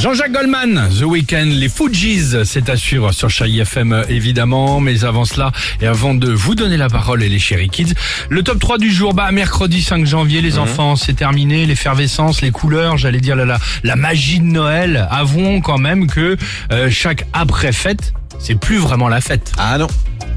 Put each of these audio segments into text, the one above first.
Jean-Jacques Goldman, The Weeknd, les Fujis, c'est assuré sur Chai FM évidemment, mais avant cela et avant de vous donner la parole et les Chéri Kids, le top 3 du jour, bah mercredi 5 janvier les enfants, c'est terminé, l'effervescence, les couleurs, j'allais dire la, la, la magie de Noël, avouons quand même que euh, chaque après-fête, c'est plus vraiment la fête. Ah non.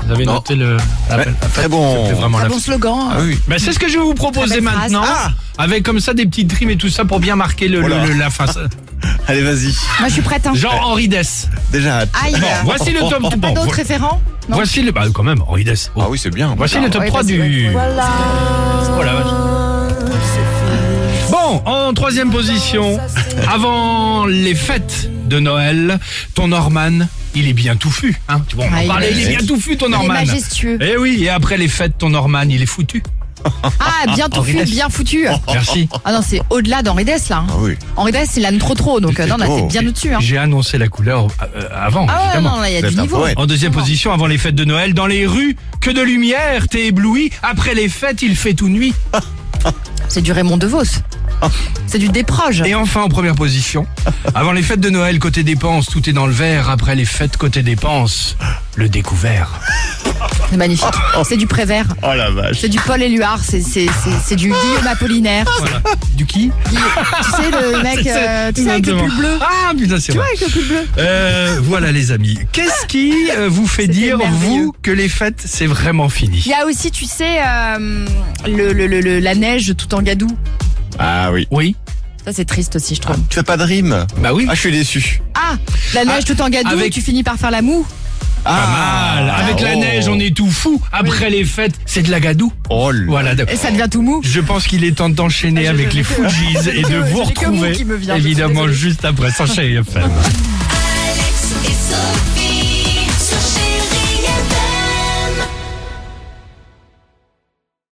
Vous avez Non. noté le Ouais, très bon. vraiment la bon slogan. Ah oui. Bah, c'est ce que je vais vous proposer Très maintenant, Ah avec comme ça des petites rimes et tout ça pour bien marquer le, le- le- la fin. Allez, vas-y. Moi, je suis prête. Hein. Genre Henri Dess. Déjà. Aïe. Bon, voici le top T'as pas d'autres référents Non. Voici le bah quand même Henri Dess. Oh. Ah oui, c'est bien. Voici le top Ouais, 3 vas-y, du la vache. Bon, en troisième position, avant les fêtes de Noël, ton Norman, il est bien touffu. Hein tu vois, on en Ah, il parlait, est- il est bien touffu ton Il est Norman. majestueux. Eh oui, et après les fêtes, ton Norman, il est foutu. Ah, bien touffu, Dess. bien foutu. Merci. Ah non, c'est au-delà d'Henri Dess, là. hein. Ah oui. Henri Dess, il aime trop trop, donc euh, non, là, t'es bien au-dessus. Hein. J'ai annoncé la couleur euh, avant, Ah ouais, évidemment. non, là, il y a Vous du êtes un niveau. poète. En deuxième position, avant les fêtes de Noël, dans les rues, que de lumière, t'es ébloui. Après les fêtes, il fait tout nuit. C'est du Raymond DeVos. C'est du Desproges. Et enfin, en première position, avant les fêtes de Noël, côté dépenses, tout est dans le vert. Après les fêtes, côté dépenses, le découvert. C'est magnifique. C'est du Prévert. Oh la vache. C'est du Paul Éluard. C'est c'est- c'est- c'est du Guillaume Apollinaire. Voilà. Du qui? Tu sais, le mec, euh, tu sais, avec le pull bleu. Ah, putain, c'est Tu vois, vrai. avec le pull bleu. Euh, voilà les amis. Qu'est-ce qui euh, vous fait C'était dire, merveilleux. vous, que les fêtes, c'est vraiment fini? Il y a aussi, tu sais, euh, le, le- le- le- la neige tout en gadou. Ah oui. Oui. Ça, c'est triste aussi, je trouve. Tu fais pas de rime? Bah oui. Ah, je suis déçu. Ah, la neige tout en gadou, avec- tu finis par faire la moue. Pas mal. Avec la oh. neige, on est tout fou. Après les fêtes, c'est de la gadoue. Oh là. Voilà. Et ça devient tout mou. Je pense qu'il est temps d'enchaîner Ah, avec les Fujis et de vous retrouver qui me vient, évidemment juste après Chérie FM. Alex et Sophie.